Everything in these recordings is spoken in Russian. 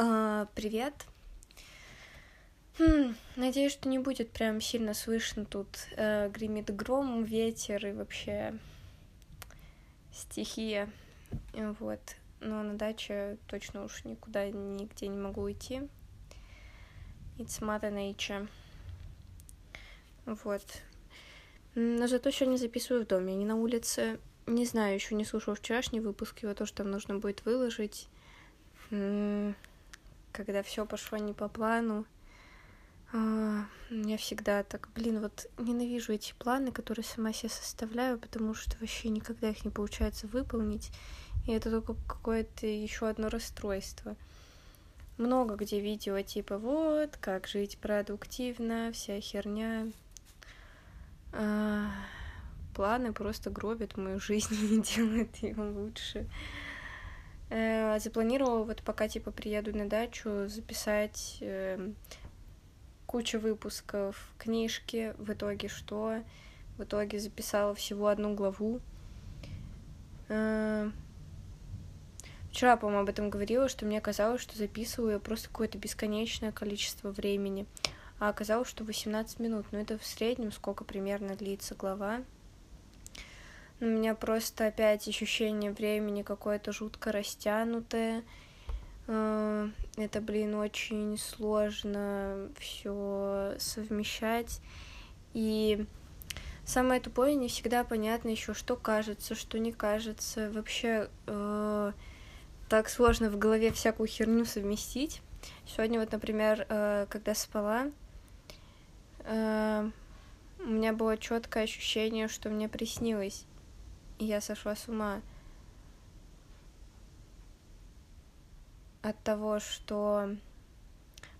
А, привет. Хм, надеюсь, что не будет прям сильно слышно тут. Э, гремит гром, ветер и вообще стихия. Вот. Но на даче точно уж никуда, нигде не могу уйти. It's mother nature. Вот. Но зато сегодня записываю в доме, а не на улице. Не знаю, еще не слушала вчерашний выпуск, его тоже там нужно будет выложить когда все пошло не по плану. А, я всегда так, блин, вот ненавижу эти планы, которые сама себе составляю, потому что вообще никогда их не получается выполнить. И это только какое-то еще одно расстройство. Много где видео типа вот, как жить продуктивно, вся херня. А, планы просто гробят мою жизнь и делают ее лучше. Э, запланировала вот пока типа приеду на дачу записать э, кучу выпусков книжки. В итоге что? В итоге записала всего одну главу. Э, вчера, по-моему, об этом говорила, что мне казалось, что записываю я просто какое-то бесконечное количество времени. А оказалось, что 18 минут. Но это в среднем сколько примерно длится глава. У меня просто опять ощущение времени какое-то жутко растянутое. Э, это, блин, очень сложно все совмещать. И самое тупое не всегда понятно еще, что кажется, что не кажется. Вообще э, так сложно в голове всякую херню совместить. Сегодня вот, например, э, когда спала, э, у меня было четкое ощущение, что мне приснилось я сошла с ума от того, что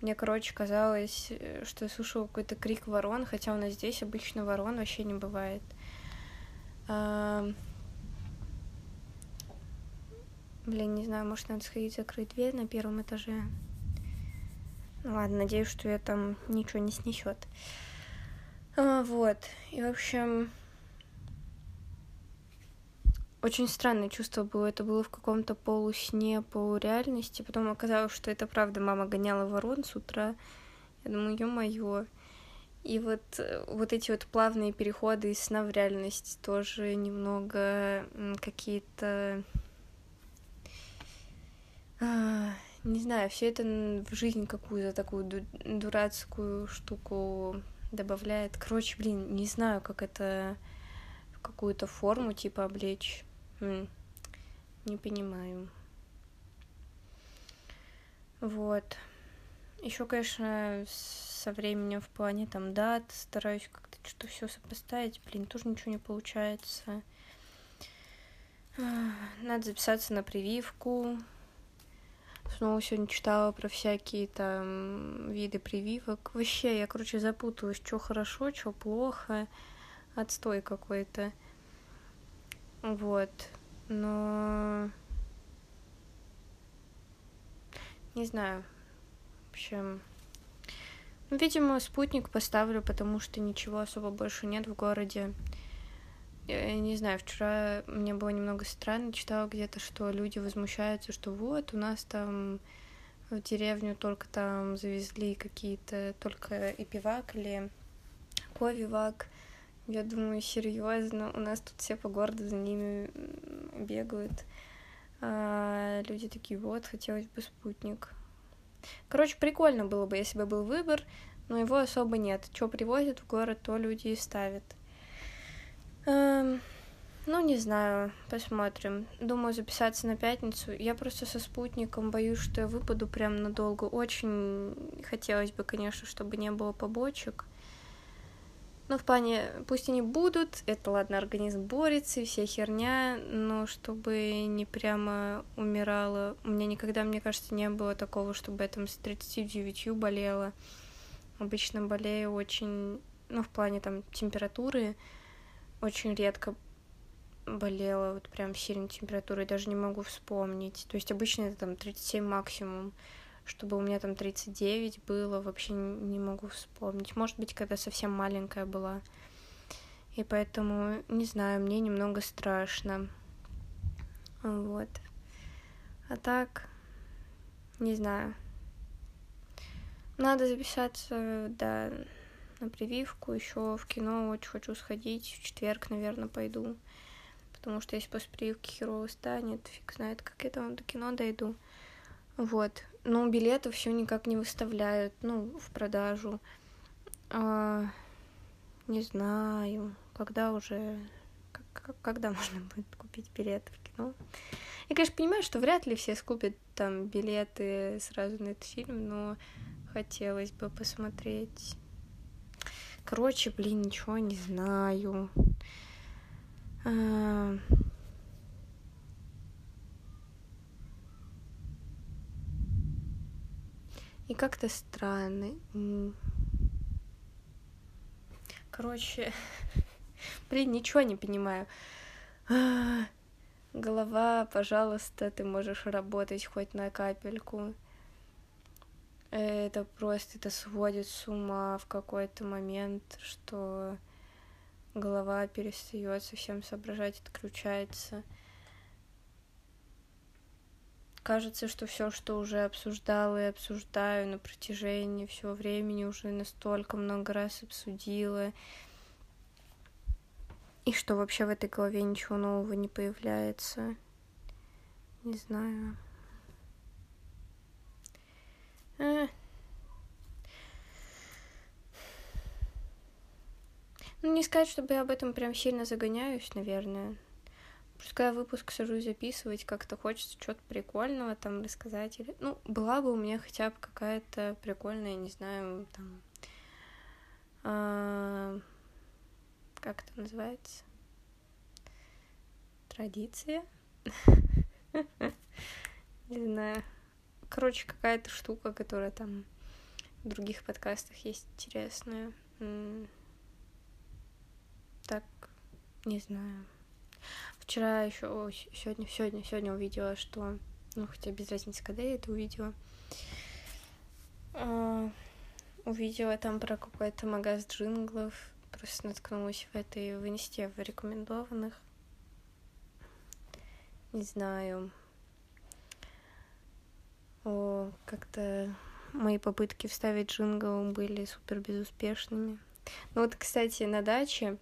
мне, короче, казалось, э, что я слушала какой-то крик ворон, хотя у нас здесь обычно ворон вообще не бывает. А... Блин, не знаю, может, надо сходить закрыть дверь на первом этаже. Ну ладно, надеюсь, что я там ничего не снесет. А, вот. И, в общем, очень странное чувство было. Это было в каком-то полусне, полуреальности. Потом оказалось, что это правда. Мама гоняла ворон с утра. Я думаю, ё-моё. И вот, э, вот эти вот плавные переходы из сна в реальность тоже немного какие-то... А, не знаю, все это в жизнь какую-то такую дурацкую штуку добавляет. Короче, блин, не знаю, как это в какую-то форму типа облечь. Не понимаю. Вот. Еще, конечно, со временем в плане там дат стараюсь как-то что-то все сопоставить. Блин, тоже ничего не получается. Надо записаться на прививку. Снова сегодня читала про всякие там виды прививок. Вообще, я, короче, запуталась, что хорошо, что плохо. Отстой какой-то. Вот. Но... Не знаю. В общем... Ну, видимо, спутник поставлю, потому что ничего особо больше нет в городе. Я не знаю, вчера мне было немного странно, читала где-то, что люди возмущаются, что вот у нас там в деревню только там завезли какие-то только эпивак или ковивак. Я думаю, серьезно, у нас тут все по городу за ними бегают. А люди такие, вот, хотелось бы спутник. Короче, прикольно было бы, если бы был выбор, но его особо нет. Что привозят в город, то люди и ставят. Эм, ну, не знаю, посмотрим. Думаю записаться на пятницу. Я просто со спутником боюсь, что я выпаду прям надолго. Очень хотелось бы, конечно, чтобы не было побочек. Ну, в плане, пусть они будут, это ладно, организм борется и вся херня, но чтобы не прямо умирала. У меня никогда, мне кажется, не было такого, чтобы я там с 39 болела. Обычно болею очень, ну, в плане там температуры, очень редко болела, вот прям сильной температурой, даже не могу вспомнить. То есть обычно это там 37 максимум чтобы у меня там 39 было, вообще не могу вспомнить. Может быть, когда совсем маленькая была. И поэтому, не знаю, мне немного страшно. Вот. А так, Не знаю. Надо записаться, да, на прививку, еще в кино очень хочу сходить, в четверг, наверное, пойду, потому что если после прививки херово станет, фиг знает, как я там до кино дойду, вот, но билеты все никак не выставляют, ну, в продажу, а, не знаю, когда уже, как, когда можно будет купить билеты в кино, я, конечно, понимаю, что вряд ли все скупят там билеты сразу на этот фильм, но хотелось бы посмотреть. Короче, блин, ничего не знаю. А... И как-то странно. Короче, блин, ничего не понимаю. А, голова, пожалуйста, ты можешь работать хоть на капельку. Это просто это сводит с ума в какой-то момент, что голова перестает совсем соображать, отключается. Кажется, что все, что уже обсуждала и обсуждаю на протяжении всего времени, уже настолько много раз обсудила, и что вообще в этой голове ничего нового не появляется. Не знаю. Ну, не сказать, чтобы я об этом прям сильно загоняюсь, наверное. Пускай выпуск сажусь записывать, как-то хочется что-то прикольного там рассказать. Или... Ну, была бы у меня хотя бы какая-то прикольная, не знаю, там... А как это называется? Традиция? Не знаю. Короче, какая-то штука, которая там в других подкастах есть интересная. Так, не знаю. Вчера еще, сегодня, сегодня, сегодня увидела, что, ну, хотя без разницы, когда я это увидела, uh, увидела там про какой-то магаз джинглов, просто наткнулась в этой в инсте в рекомендованных. Не знаю. О, как-то мои попытки вставить джингл были супер безуспешными. Ну вот, кстати, на даче,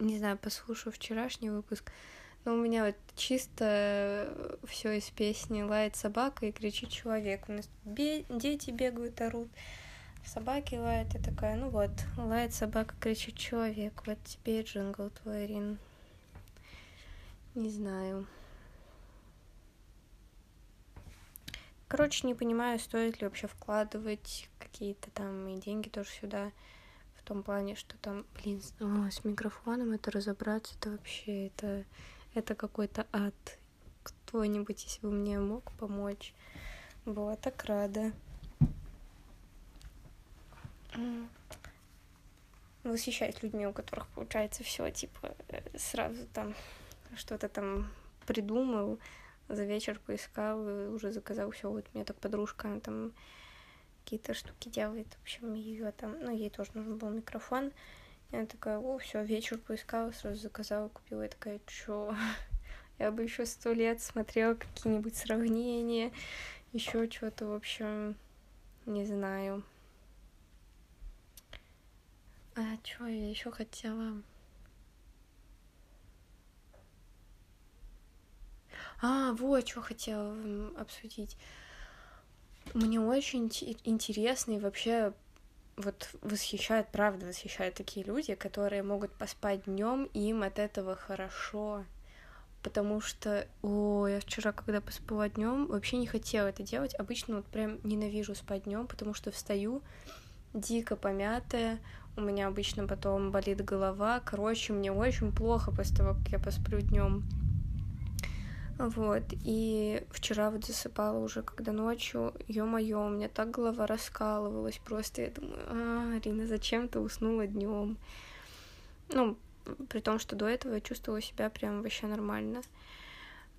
не знаю, послушаю вчерашний выпуск, но у меня вот чисто все из песни лает собака и кричит человек. У нас бе- дети бегают, орут собаки лают, я такая, ну вот, лает собака, кричит человек, вот тебе и джингл твой, Рин. Не знаю. Короче, не понимаю, стоит ли вообще вкладывать какие-то там и деньги тоже сюда. В том плане, что там, блин, с микрофоном это разобраться, это вообще, это, это какой-то ад. Кто-нибудь, если бы мне мог помочь, была так рада восхищаюсь людьми, у которых получается все, типа, э, сразу там что-то там придумал, за вечер поискал уже заказал все. Вот меня так подружка, она там какие-то штуки делает. В общем, ее там, ну, ей тоже нужен был микрофон. И она такая, о, все, вечер поискала, сразу заказала, купила. Я такая, чё? Я бы еще сто лет смотрела какие-нибудь сравнения, еще что-то, в общем, не знаю. А что я еще хотела? А, вот что хотела обсудить. Мне очень интересно и вообще вот восхищают, правда, восхищают такие люди, которые могут поспать днем, и им от этого хорошо. Потому что, о, я вчера, когда поспала днем, вообще не хотела это делать. Обычно вот прям ненавижу спать днем, потому что встаю дико помятая, у меня обычно потом болит голова. Короче, мне очень плохо после того, как я посплю днем. Вот, и вчера вот засыпала уже, когда ночью, ё-моё, у меня так голова раскалывалась, просто я думаю, а, Рина, зачем ты уснула днем? Ну, при том, что до этого я чувствовала себя прям вообще нормально.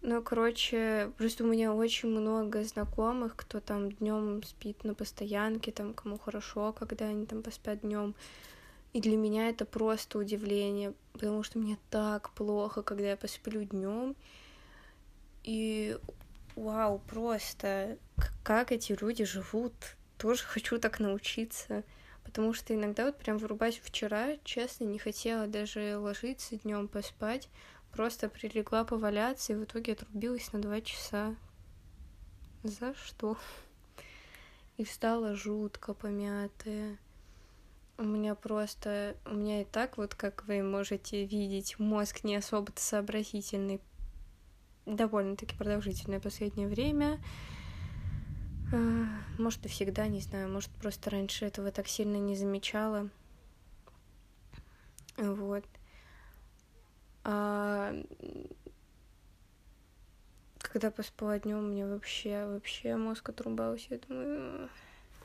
Ну, короче, просто у меня очень много знакомых, кто там днем спит на постоянке, там кому хорошо, когда они там поспят днем. И для меня это просто удивление, потому что мне так плохо, когда я посплю днем. И вау, просто как эти люди живут. Тоже хочу так научиться. Потому что иногда вот прям вырубаюсь вчера, честно, не хотела даже ложиться днем поспать. Просто прилегла поваляться и в итоге отрубилась на два часа. За что? И встала жутко помятая. У меня просто... У меня и так, вот как вы можете видеть, мозг не особо-то сообразительный. Довольно-таки продолжительное последнее время. А, может, и всегда, не знаю. Может, просто раньше этого так сильно не замечала. Вот. А когда поспала днем, мне вообще, вообще мозг отрубался. Я думаю,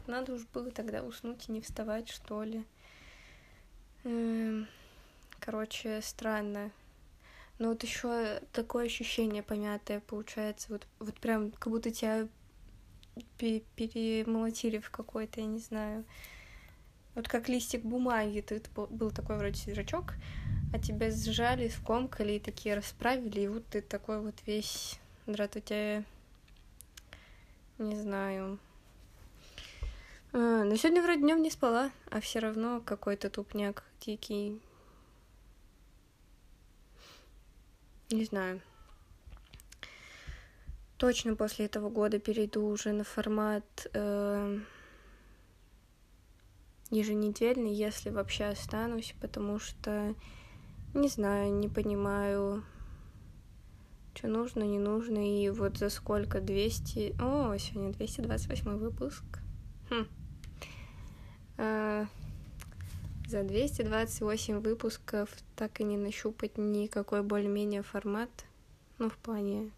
надо уж было тогда уснуть и не вставать, что ли. Эм, короче, странно. Но вот еще такое ощущение помятое получается. Вот, вот прям как будто тебя перемолотили в какой-то, я не знаю. Вот как листик бумаги. Ты был такой вроде свежачок, а тебя сжали, скомкали и такие расправили, и вот ты такой вот весь... Здравствуйте. Не знаю. А, но сегодня вроде днем не спала, а все равно какой-то тупняк дикий. Не знаю. Точно после этого года перейду уже на формат э, еженедельный, если вообще останусь, потому что не знаю, не понимаю, что нужно, не нужно, и вот за сколько 200... О, сегодня 228 выпуск. Хм. А, за 228 выпусков так и не нащупать никакой более-менее формат. Ну, в плане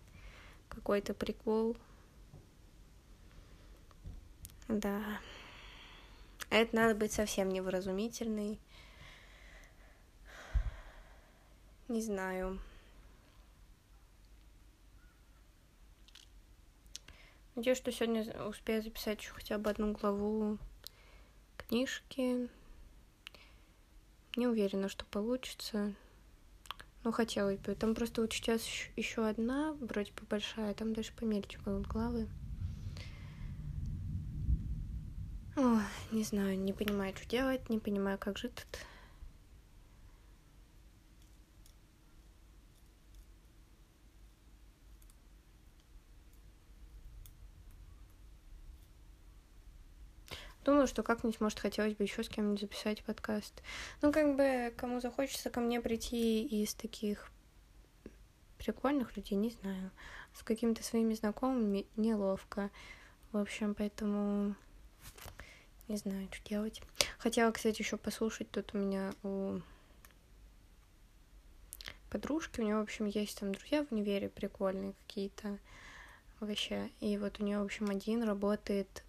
какой-то прикол. Да. Это надо быть совсем невразумительной. Не знаю. Надеюсь, что сегодня успею записать еще хотя бы одну главу книжки. Не уверена, что получится. Ну, хотелось бы. Там просто вот сейчас еще одна, вроде бы большая, там даже помельче будут главы. О, не знаю, не понимаю, что делать, не понимаю, как жить тут. Думаю, что как-нибудь, может, хотелось бы еще с кем-нибудь записать подкаст. Ну, как бы, кому захочется ко мне прийти из таких прикольных людей, не знаю. С какими-то своими знакомыми неловко. В общем, поэтому не знаю, что делать. Хотела, кстати, еще послушать. Тут у меня у подружки, у нее, в общем, есть там друзья в универе прикольные какие-то вообще. И вот у нее, в общем, один работает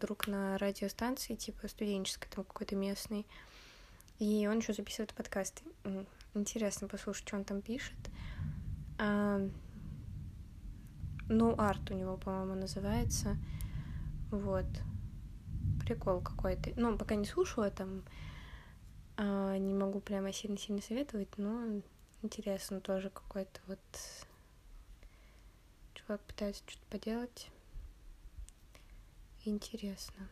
друг на радиостанции, типа студенческой, там какой-то местный. И он еще записывает подкасты. Интересно послушать, что он там пишет. А, no Art у него, по-моему, называется. Вот. Прикол какой-то. Ну, пока не слушала там, а, не могу прямо сильно-сильно советовать, но интересно тоже какой-то вот чувак пытается что-то поделать. Интересно.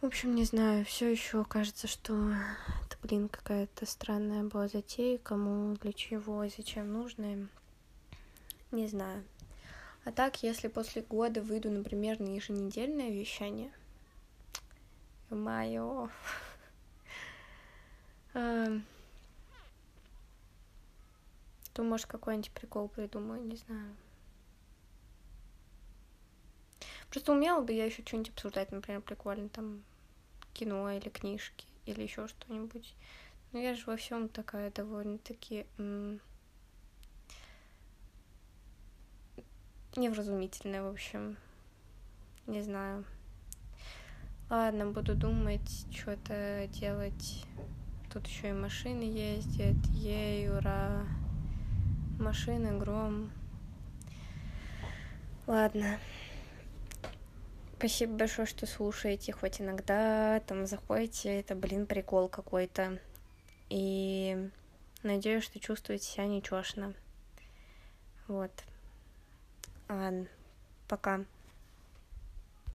В общем, не знаю, все еще кажется, что это, блин, какая-то странная была затея, кому, для чего, зачем нужно, не знаю. А так, если после года выйду, например, на еженедельное вещание, мое то, может, какой-нибудь прикол придумаю, не знаю. Просто умела бы я еще что-нибудь обсуждать, например, прикольно, там, кино или книжки, или еще что-нибудь. Но я же во всем такая довольно-таки невразумительная, в общем. Не знаю. Ладно, буду думать, что-то делать Тут еще и машины ездят. Ей, ура. Машины, гром. Ладно. Спасибо большое, что слушаете, хоть иногда там заходите, это, блин, прикол какой-то. И Надеюсь, что чувствуете себя нечешно. Вот. Ладно, пока.